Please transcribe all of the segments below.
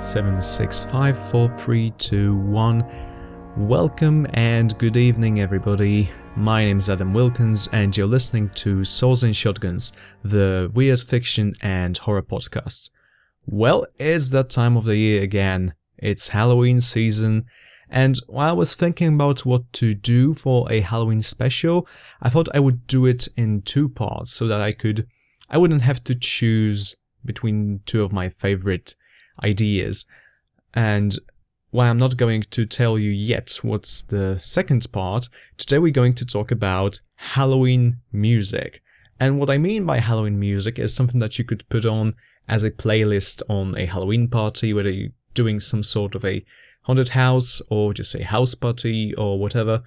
Seven six five four three two one. Welcome and good evening, everybody. My name is Adam Wilkins, and you're listening to Swords and Shotguns, the weird fiction and horror podcast. Well, it's that time of the year again. It's Halloween season, and while I was thinking about what to do for a Halloween special, I thought I would do it in two parts so that I could, I wouldn't have to choose between two of my favorite ideas. And while I'm not going to tell you yet what's the second part, today we're going to talk about Halloween music. And what I mean by Halloween music is something that you could put on as a playlist on a Halloween party, whether you're doing some sort of a haunted house or just a house party or whatever.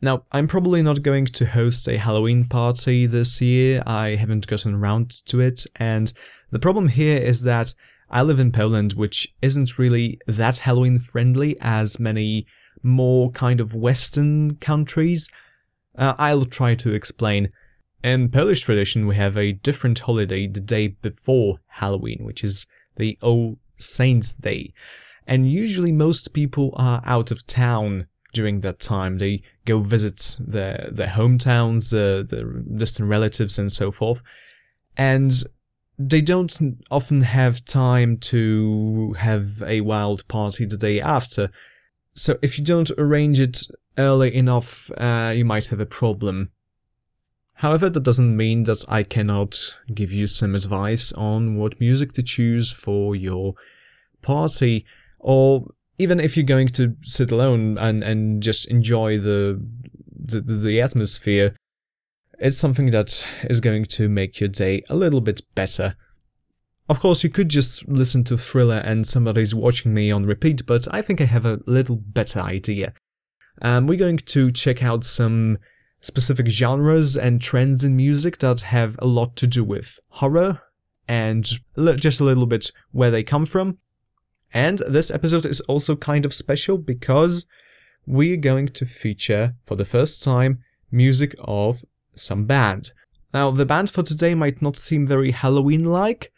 Now, I'm probably not going to host a Halloween party this year. I haven't gotten around to it. And the problem here is that I live in Poland, which isn't really that Halloween friendly as many more kind of Western countries. Uh, I'll try to explain. In Polish tradition, we have a different holiday the day before Halloween, which is the All Saints' Day. And usually, most people are out of town during that time. They go visit their, their hometowns, uh, their distant relatives, and so forth. And they don't often have time to have a wild party the day after. So if you don't arrange it early enough, uh, you might have a problem. However, that doesn't mean that I cannot give you some advice on what music to choose for your party, or even if you're going to sit alone and, and just enjoy the, the the atmosphere, it's something that is going to make your day a little bit better. Of course, you could just listen to Thriller and somebody's watching me on repeat, but I think I have a little better idea. Um, we're going to check out some specific genres and trends in music that have a lot to do with horror and just a little bit where they come from. And this episode is also kind of special because we're going to feature, for the first time, music of some band. Now, the band for today might not seem very Halloween like,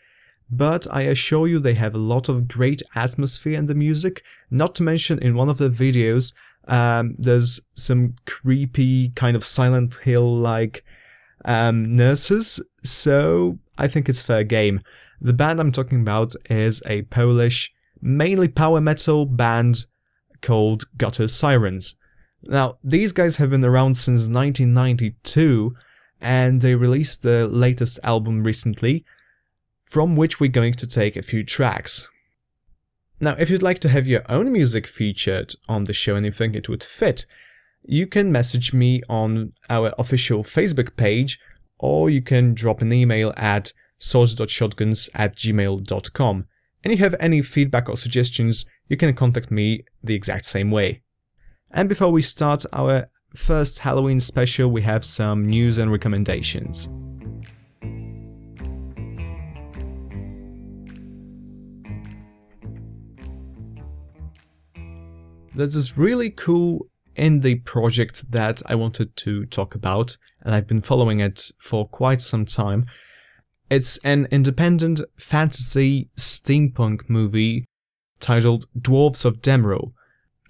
but I assure you they have a lot of great atmosphere in the music. Not to mention, in one of the videos, um, there's some creepy, kind of Silent Hill like um, nurses, so I think it's fair game. The band I'm talking about is a Polish, mainly power metal band called Gutter Sirens. Now, these guys have been around since 1992 and they released the latest album recently, from which we're going to take a few tracks. Now, if you'd like to have your own music featured on the show and you think it would fit, you can message me on our official Facebook page or you can drop an email at swords.shotguns at gmail.com. And if you have any feedback or suggestions, you can contact me the exact same way. And before we start our first Halloween special, we have some news and recommendations. There's this really cool indie project that I wanted to talk about, and I've been following it for quite some time. It's an independent fantasy steampunk movie titled Dwarves of Demrel,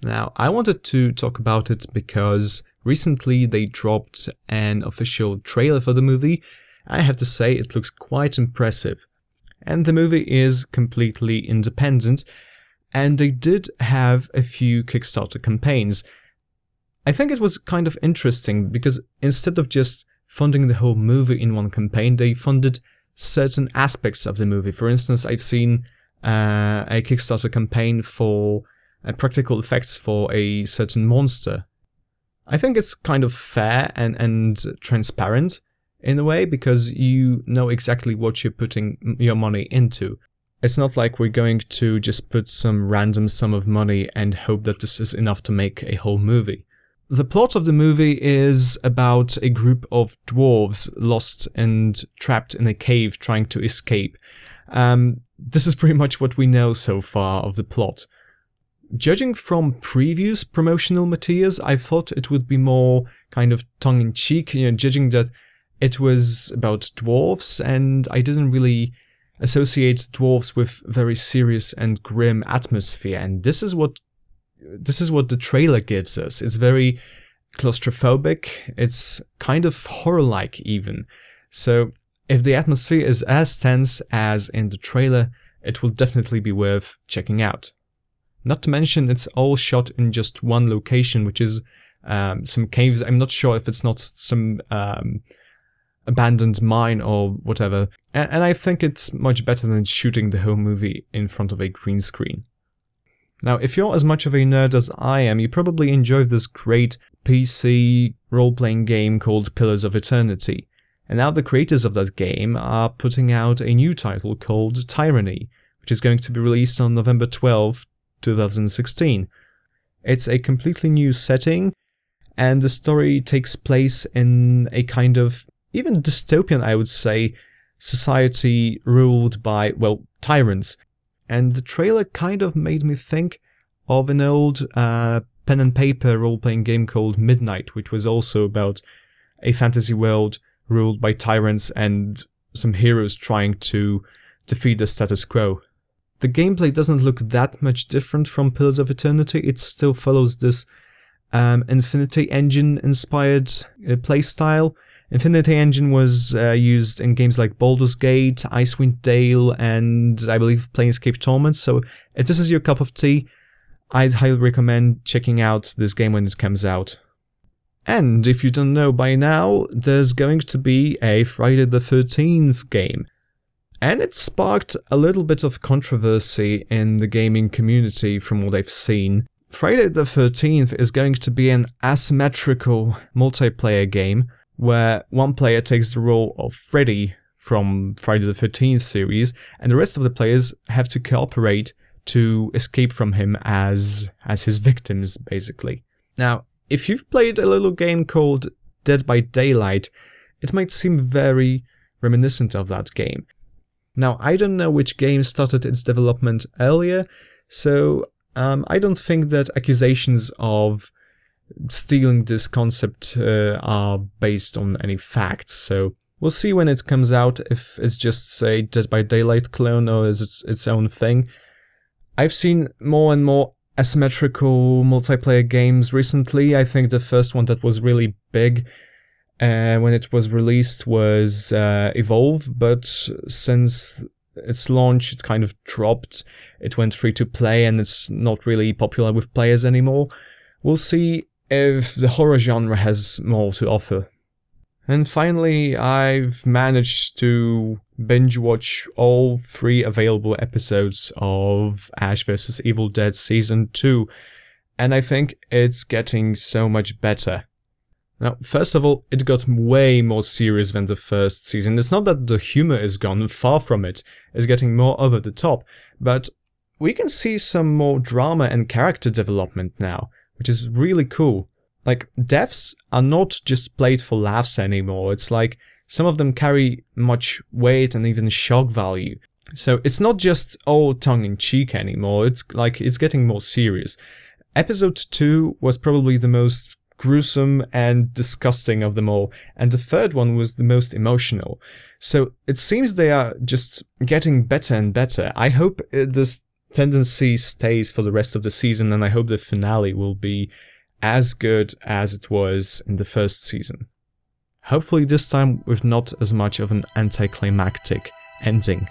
now, I wanted to talk about it because recently they dropped an official trailer for the movie. I have to say, it looks quite impressive. And the movie is completely independent, and they did have a few Kickstarter campaigns. I think it was kind of interesting because instead of just funding the whole movie in one campaign, they funded certain aspects of the movie. For instance, I've seen uh, a Kickstarter campaign for and practical effects for a certain monster. I think it's kind of fair and, and transparent in a way because you know exactly what you're putting your money into. It's not like we're going to just put some random sum of money and hope that this is enough to make a whole movie. The plot of the movie is about a group of dwarves lost and trapped in a cave trying to escape. Um, this is pretty much what we know so far of the plot. Judging from previous promotional materials, I thought it would be more kind of tongue in cheek, you know, judging that it was about dwarves, and I didn't really associate dwarves with very serious and grim atmosphere, and this is what this is what the trailer gives us. It's very claustrophobic, it's kind of horror-like even. So if the atmosphere is as tense as in the trailer, it will definitely be worth checking out. Not to mention, it's all shot in just one location, which is um, some caves. I'm not sure if it's not some um, abandoned mine or whatever. And, and I think it's much better than shooting the whole movie in front of a green screen. Now, if you're as much of a nerd as I am, you probably enjoyed this great PC role playing game called Pillars of Eternity. And now the creators of that game are putting out a new title called Tyranny, which is going to be released on November 12, 2016. It's a completely new setting, and the story takes place in a kind of even dystopian, I would say, society ruled by, well, tyrants. And the trailer kind of made me think of an old uh, pen and paper role playing game called Midnight, which was also about a fantasy world ruled by tyrants and some heroes trying to defeat the status quo. The gameplay doesn't look that much different from Pillars of Eternity, it still follows this um, Infinity Engine inspired uh, playstyle Infinity Engine was uh, used in games like Baldur's Gate, Icewind Dale, and I believe Planescape Torment. So if this is your cup of tea, I'd highly recommend checking out this game when it comes out. And if you don't know by now, there's going to be a Friday the 13th game. And it sparked a little bit of controversy in the gaming community from what I've seen. Friday the 13th is going to be an asymmetrical multiplayer game where one player takes the role of Freddy from Friday the 13th series, and the rest of the players have to cooperate to escape from him as as his victims, basically. Now, if you've played a little game called Dead by Daylight, it might seem very reminiscent of that game. Now, I don't know which game started its development earlier, so um, I don't think that accusations of stealing this concept uh, are based on any facts. So we'll see when it comes out if it's just a Dead by Daylight clone or is it its own thing. I've seen more and more asymmetrical multiplayer games recently. I think the first one that was really big uh, when it was released was uh, Evolve, but since its launch, it kind of dropped. It went free to play and it's not really popular with players anymore. We'll see if the horror genre has more to offer. And finally, I've managed to binge watch all three available episodes of Ash vs. Evil Dead Season 2, and I think it's getting so much better. Now, first of all, it got way more serious than the first season. It's not that the humor is gone, far from it. It's getting more over the top, but we can see some more drama and character development now which is really cool. Like, deaths are not just played for laughs anymore. It's like some of them carry much weight and even shock value. So it's not just all tongue in cheek anymore. It's like it's getting more serious. Episode 2 was probably the most gruesome and disgusting of them all, and the third one was the most emotional. So it seems they are just getting better and better. I hope uh, this tendency stays for the rest of the season, and I hope the finale will be as good as it was in the first season. Hopefully, this time with not as much of an anticlimactic ending.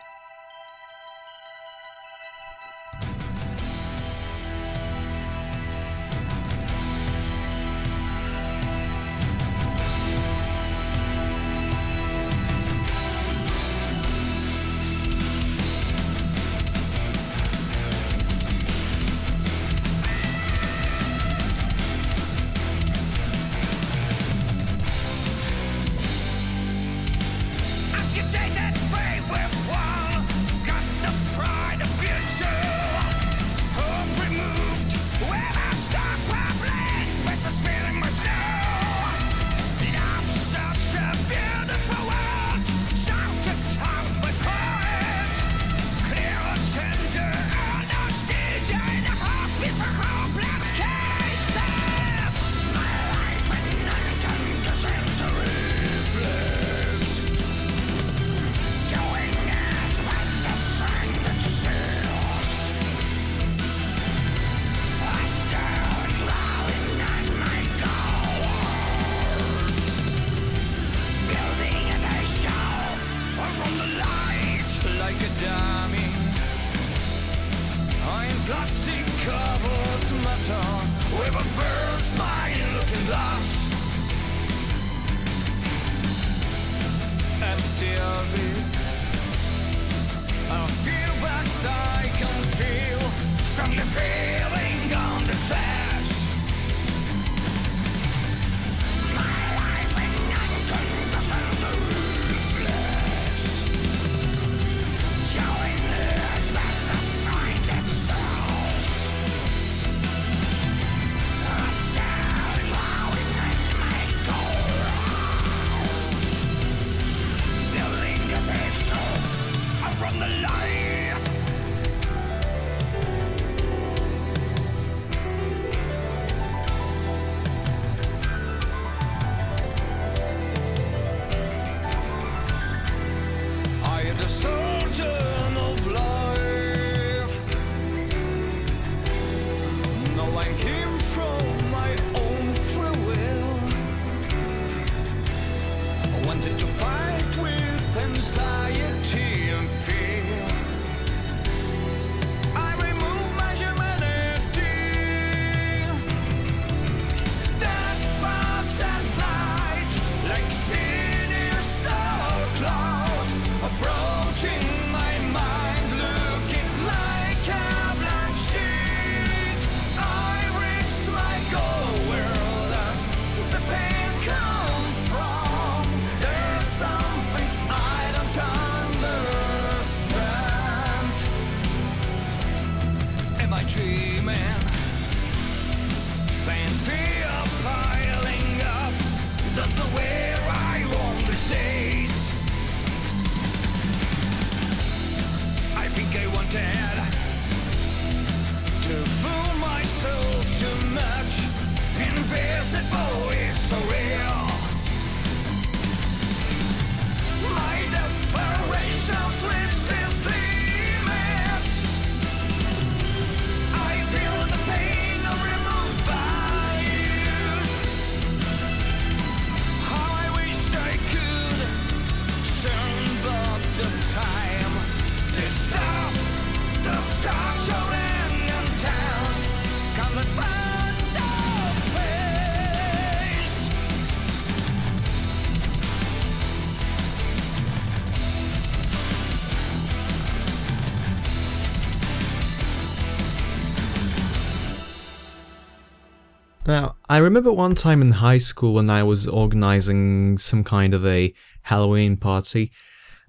Now, I remember one time in high school when I was organizing some kind of a Halloween party.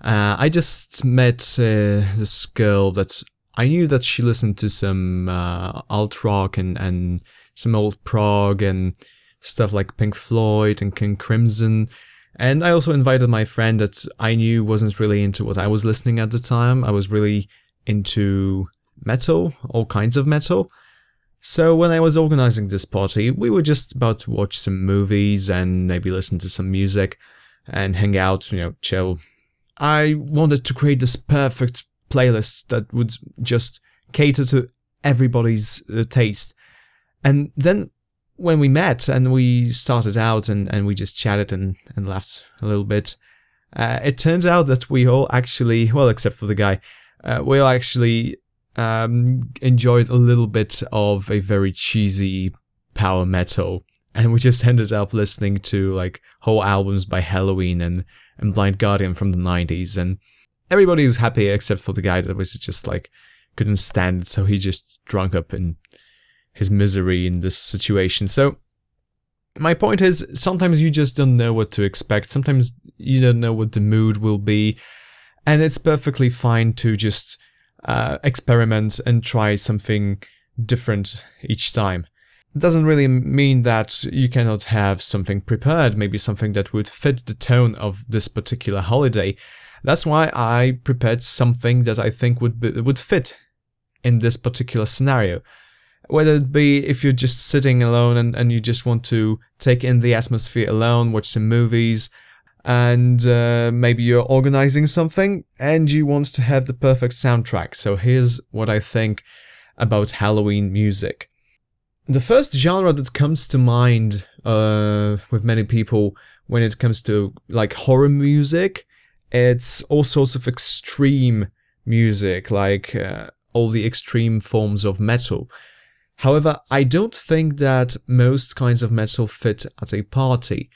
Uh, I just met uh, this girl that I knew that she listened to some uh, alt rock and, and some old prog and stuff like Pink Floyd and King Crimson. And I also invited my friend that I knew wasn't really into what I was listening at the time. I was really into metal, all kinds of metal. So when I was organizing this party, we were just about to watch some movies and maybe listen to some music and hang out, you know, chill. I wanted to create this perfect playlist that would just cater to everybody's uh, taste. And then when we met and we started out and, and we just chatted and, and laughed a little bit, uh, it turns out that we all actually, well, except for the guy, uh, we all actually um, enjoyed a little bit of a very cheesy power metal, and we just ended up listening to like whole albums by Helloween and and Blind Guardian from the '90s, and everybody's happy except for the guy that was just like couldn't stand it, so he just drunk up in his misery in this situation. So my point is sometimes you just don't know what to expect. Sometimes you don't know what the mood will be, and it's perfectly fine to just uh, experiment and try something different each time. It doesn't really mean that you cannot have something prepared, maybe something that would fit the tone of this particular holiday. That's why I prepared something that I think would be, would fit in this particular scenario. Whether it be if you're just sitting alone and, and you just want to take in the atmosphere alone, watch some movies, and uh, maybe you're organizing something and you want to have the perfect soundtrack. So here's what I think about Halloween music. The first genre that comes to mind uh, with many people when it comes to like horror music, it's all sorts of extreme music, like uh, all the extreme forms of metal. However, I don't think that most kinds of metal fit at a party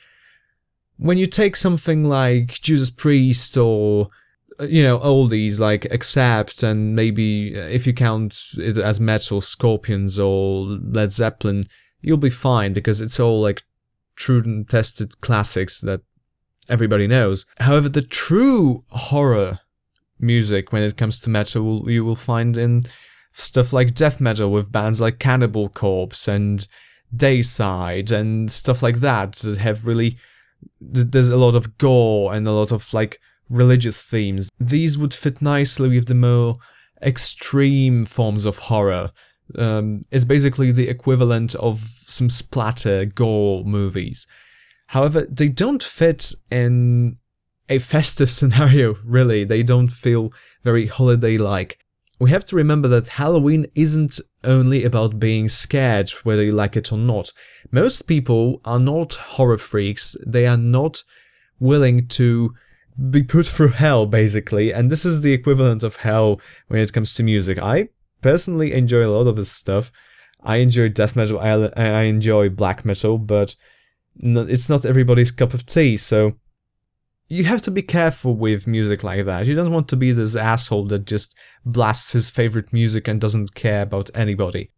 when you take something like Judas Priest or uh, you know all these like Accept and maybe uh, if you count it as metal Scorpions or Led Zeppelin, you'll be fine because it's all like true and tested classics that everybody knows. However, the true horror music when it comes to metal you will find in stuff like death metal with bands like Cannibal Corpse and Deicide and stuff like that that have really there's a lot of gore and a lot of like religious themes. These would fit nicely with the more extreme forms of horror. Um, it's basically the equivalent of some splatter gore movies. However, they don't fit in a festive scenario, really. They don't feel very holiday like. We have to remember that Halloween isn't only about being scared, whether you like it or not. Most people are not horror freaks, they are not willing to be put through hell, basically, and this is the equivalent of hell when it comes to music. I personally enjoy a lot of this stuff. I enjoy death metal, I, I enjoy black metal, but it's not everybody's cup of tea, so you have to be careful with music like that. You don't want to be this asshole that just blasts his favorite music and doesn't care about anybody.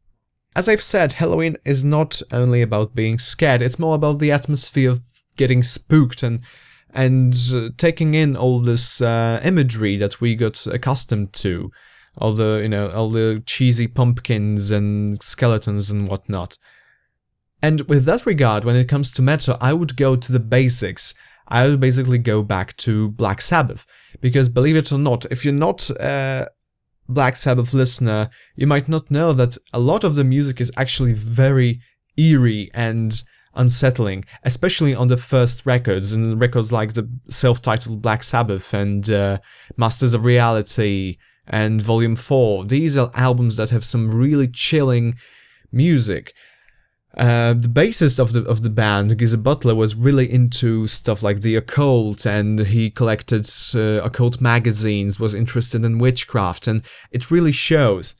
As I've said, Halloween is not only about being scared, it's more about the atmosphere of getting spooked and and uh, taking in all this uh, imagery that we got accustomed to, all the you know all the cheesy pumpkins and skeletons and whatnot. And with that regard, when it comes to metal, I would go to the basics. I would basically go back to Black Sabbath because believe it or not, if you're not a Black Sabbath listener, you might not know that a lot of the music is actually very eerie and unsettling, especially on the first records and records like the self-titled Black Sabbath and uh, Masters of Reality and Volume 4. These are albums that have some really chilling music. Uh, the bassist of the of the band, Geezer Butler, was really into stuff like the occult, and he collected uh, occult magazines, was interested in witchcraft, and it really shows.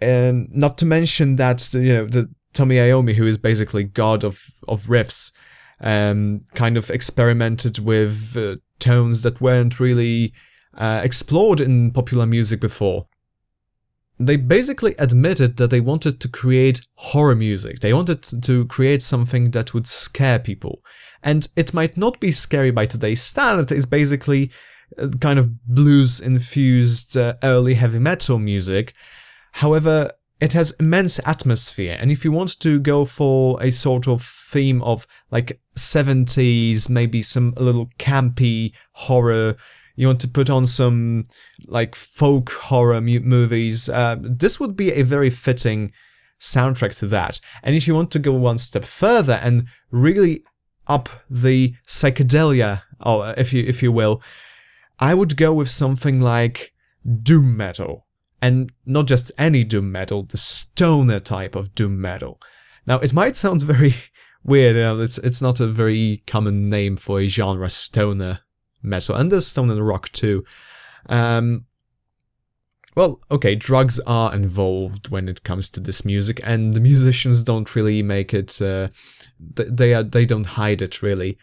And not to mention that you know the Tony Iommi, who is basically god of of riffs, um, kind of experimented with uh, tones that weren't really uh, explored in popular music before they basically admitted that they wanted to create horror music. They wanted to create something that would scare people. And it might not be scary by today's standard, it's basically uh, kind of blues infused uh, early heavy metal music. However, it has immense atmosphere, and if you want to go for a sort of theme of like 70s, maybe some a little campy horror, you want to put on some like folk horror movies, uh, this would be a very fitting soundtrack to that. And if you want to go one step further and really up the psychedelia, or if you if you will, I would go with something like doom metal, and not just any doom metal, the stoner type of doom metal. Now, it might sound very weird. You know, it's it's not a very common name for a genre, stoner metal, and there's stone and rock too. Um, well, okay, drugs are involved when it comes to this music, and the musicians don't really make it. Uh, they are they don't hide it really.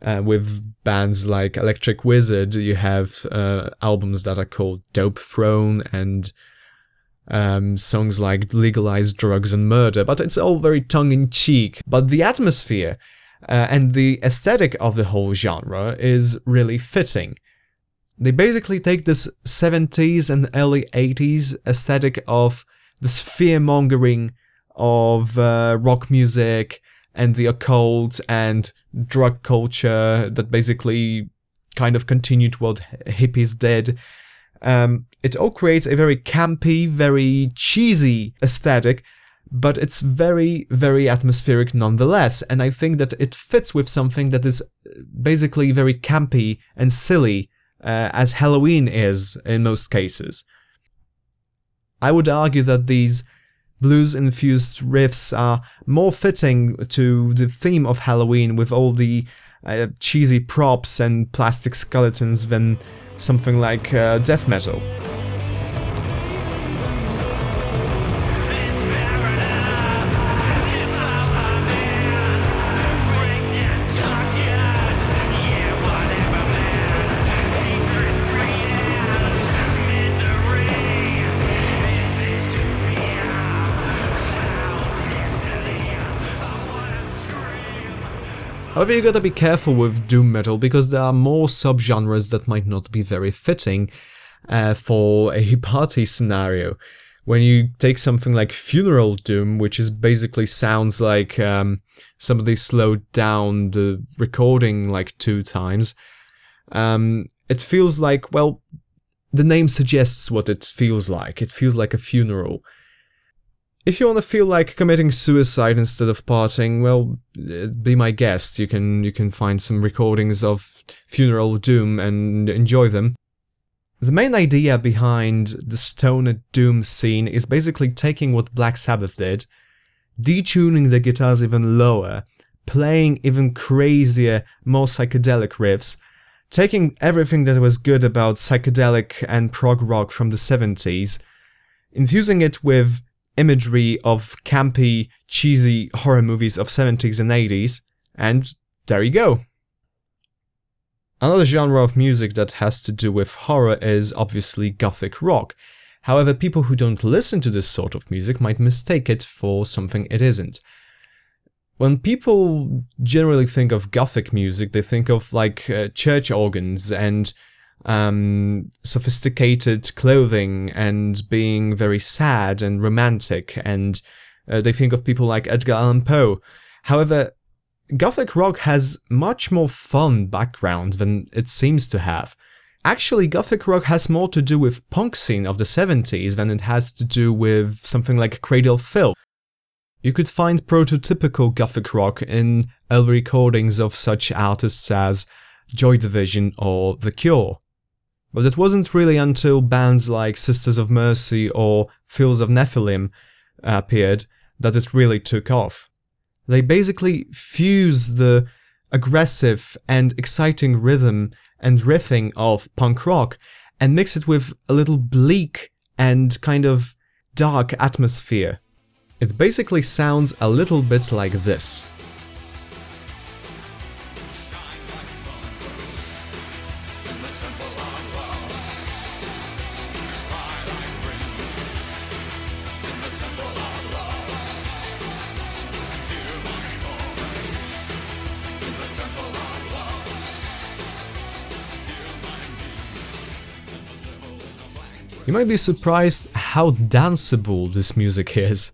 Uh, with bands like Electric Wizard, you have uh, albums that are called Dope Throne and um, songs like Legalize Drugs and Murder, but it's all very tongue in cheek. But the atmosphere uh, and the aesthetic of the whole genre is really fitting. They basically take this 70s and early 80s aesthetic of this fear mongering of uh, rock music and the occult and drug culture that basically kind of continued what hippies did. Um, it all creates a very campy, very cheesy aesthetic but it's very, very atmospheric nonetheless. And I think that it fits with something that is basically very campy and silly, uh, as Halloween is in most cases. I would argue that these blues infused riffs are more fitting to the theme of Halloween with all the uh, cheesy props and plastic skeletons than something like uh, death metal. However, you gotta be careful with doom metal because there are more subgenres that might not be very fitting uh, for a party scenario. When you take something like funeral doom, which is basically sounds like um, somebody slowed down the recording like two times, um, it feels like well, the name suggests what it feels like. It feels like a funeral. If you want to feel like committing suicide instead of partying, well, be my guest. You can you can find some recordings of funeral doom and enjoy them. The main idea behind the stoner doom scene is basically taking what Black Sabbath did, detuning the guitars even lower, playing even crazier, more psychedelic riffs, taking everything that was good about psychedelic and prog rock from the 70s, infusing it with imagery of campy, cheesy horror movies of 70s and 80s, and there you go. Another genre of music that has to do with horror is obviously gothic rock. However, people who don't listen to this sort of music might mistake it for something it isn't. When people generally think of gothic music, they think of like uh, church organs and um, sophisticated clothing and being very sad and romantic, and uh, they think of people like Edgar Allan Poe. However, Gothic rock has much more fun background than it seems to have. Actually, Gothic rock has more to do with punk scene of the 70s than it has to do with something like Cradle Filth. You could find prototypical Gothic rock in early recordings of such artists as Joy Division or The Cure. But it wasn't really until bands like Sisters of Mercy or Fields of Nephilim uh, appeared that it really took off. They basically fuse the aggressive and exciting rhythm and riffing of punk rock and mix it with a little bleak and kind of dark atmosphere. It basically sounds a little bit like this. You might be surprised how danceable this music is.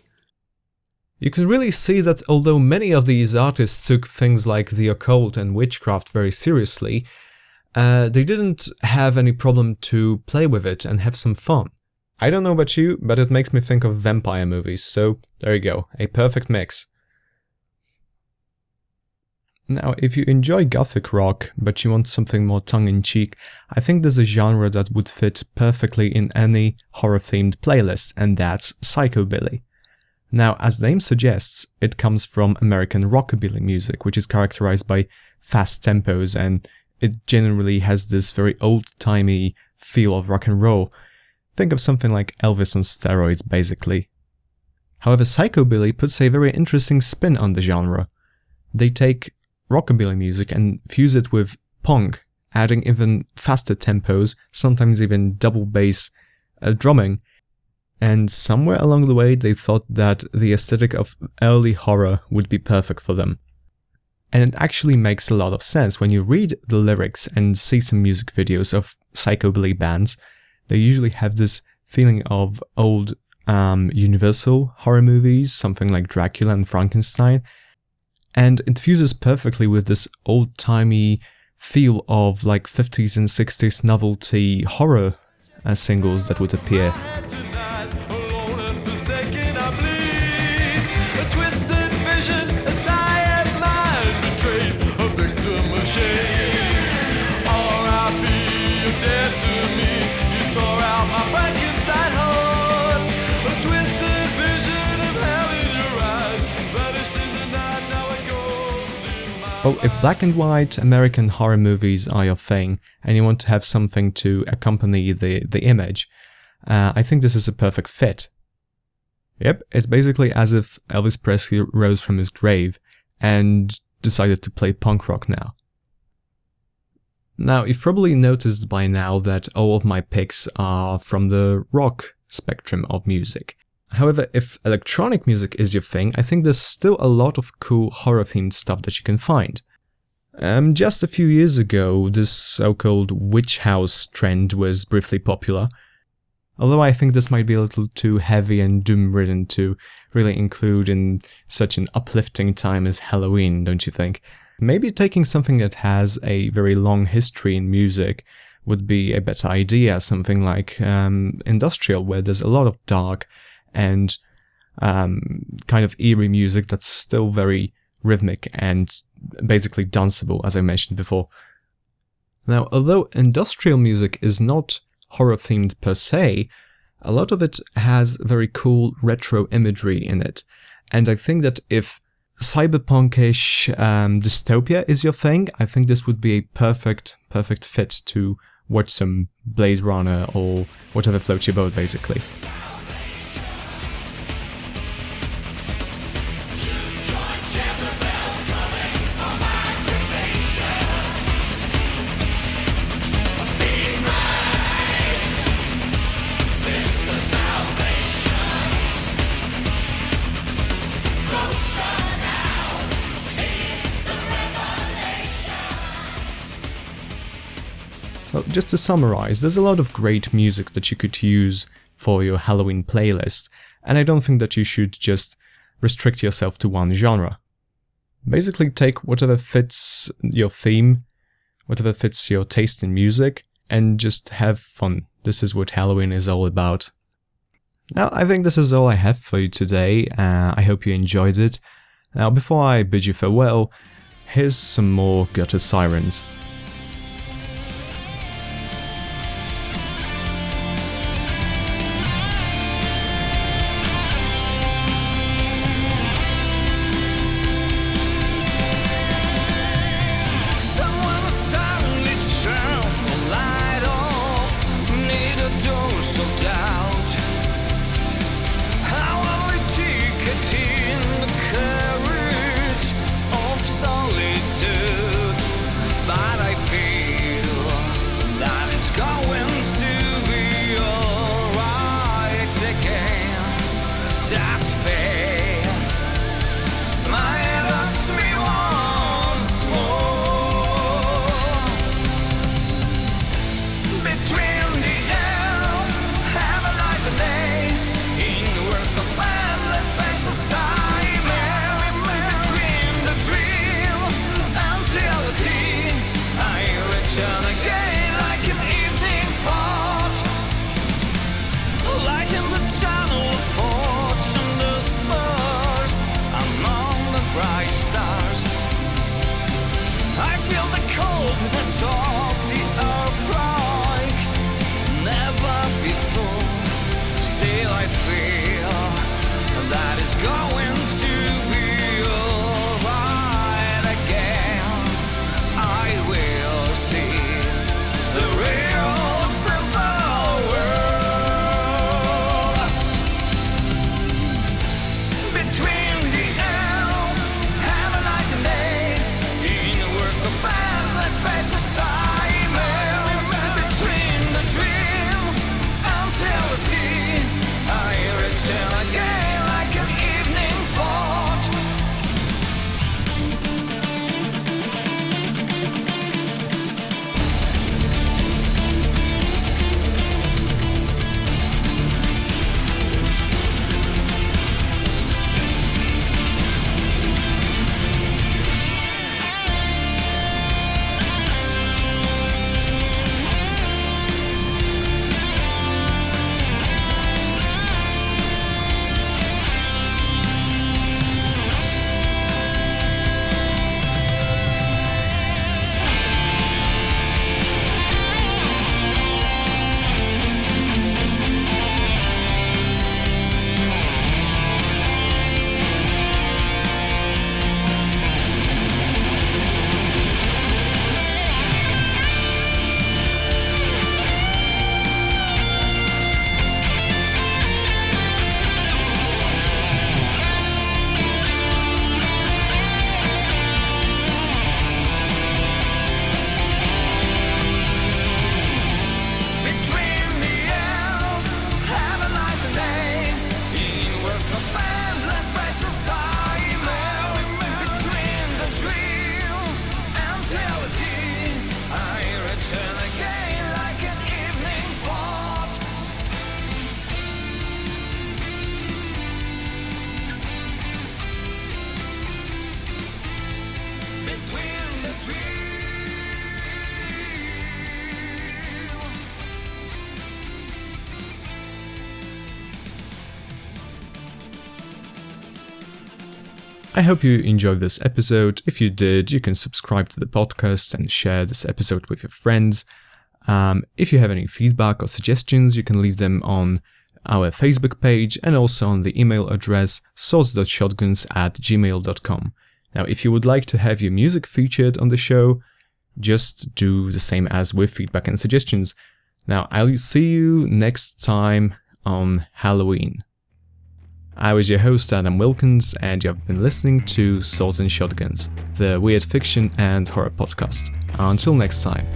You can really see that although many of these artists took things like the occult and witchcraft very seriously, uh, they didn't have any problem to play with it and have some fun. I don't know about you, but it makes me think of vampire movies, so there you go, a perfect mix. Now, if you enjoy gothic rock, but you want something more tongue-in-cheek, I think there's a genre that would fit perfectly in any horror-themed playlist, and that's psychobilly. Now, as the name suggests, it comes from American rockabilly music, which is characterized by fast tempos, and it generally has this very old-timey feel of rock and roll. Think of something like Elvis on steroids, basically. However, psychobilly puts a very interesting spin on the genre. They take rockabilly music and fuse it with punk, adding even faster tempos, sometimes even double bass uh, drumming. And somewhere along the way, they thought that the aesthetic of early horror would be perfect for them. And it actually makes a lot of sense when you read the lyrics and see some music videos of psychobilly bands. They usually have this feeling of old um, Universal horror movies, something like Dracula and Frankenstein, and it fuses perfectly with this old-timey feel of like 50s and 60s novelty horror uh, singles that would appear. Well, if black and white American horror movies are your thing, and you want to have something to accompany the, the image, uh, I think this is a perfect fit. Yep, it's basically as if Elvis Presley rose from his grave and decided to play punk rock now. Now, you've probably noticed by now that all of my picks are from the rock spectrum of music. However, if electronic music is your thing, I think there's still a lot of cool horror themed stuff that you can find. Um, just a few years ago, this so called witch house trend was briefly popular. Although I think this might be a little too heavy and doom ridden to really include in such an uplifting time as Halloween, don't you think? Maybe taking something that has a very long history in music would be a better idea, something like um, industrial, where there's a lot of dark and um, kind of eerie music that's still very rhythmic and basically danceable, as I mentioned before. Now, although industrial music is not horror themed per se, a lot of it has very cool retro imagery in it. And I think that if cyberpunkish um, dystopia is your thing, I think this would be a perfect, perfect fit to watch some Blade Runner or whatever floats your boat, basically. Just to summarize, there's a lot of great music that you could use for your Halloween playlist, and I don't think that you should just restrict yourself to one genre. Basically, take whatever fits your theme, whatever fits your taste in music, and just have fun. This is what Halloween is all about. Now, I think this is all I have for you today. Uh, I hope you enjoyed it. Now, before I bid you farewell, here's some more Gutter Sirens. I hope you enjoyed this episode. If you did, you can subscribe to the podcast and share this episode with your friends. Um, if you have any feedback or suggestions, you can leave them on our Facebook page and also on the email address swords.shotguns at gmail.com. Now, if you would like to have your music featured on the show, just do the same as with feedback and suggestions. Now, I'll see you next time on Halloween. I was your host, Adam Wilkins, and you've been listening to Swords and Shotguns, the weird fiction and horror podcast. Until next time.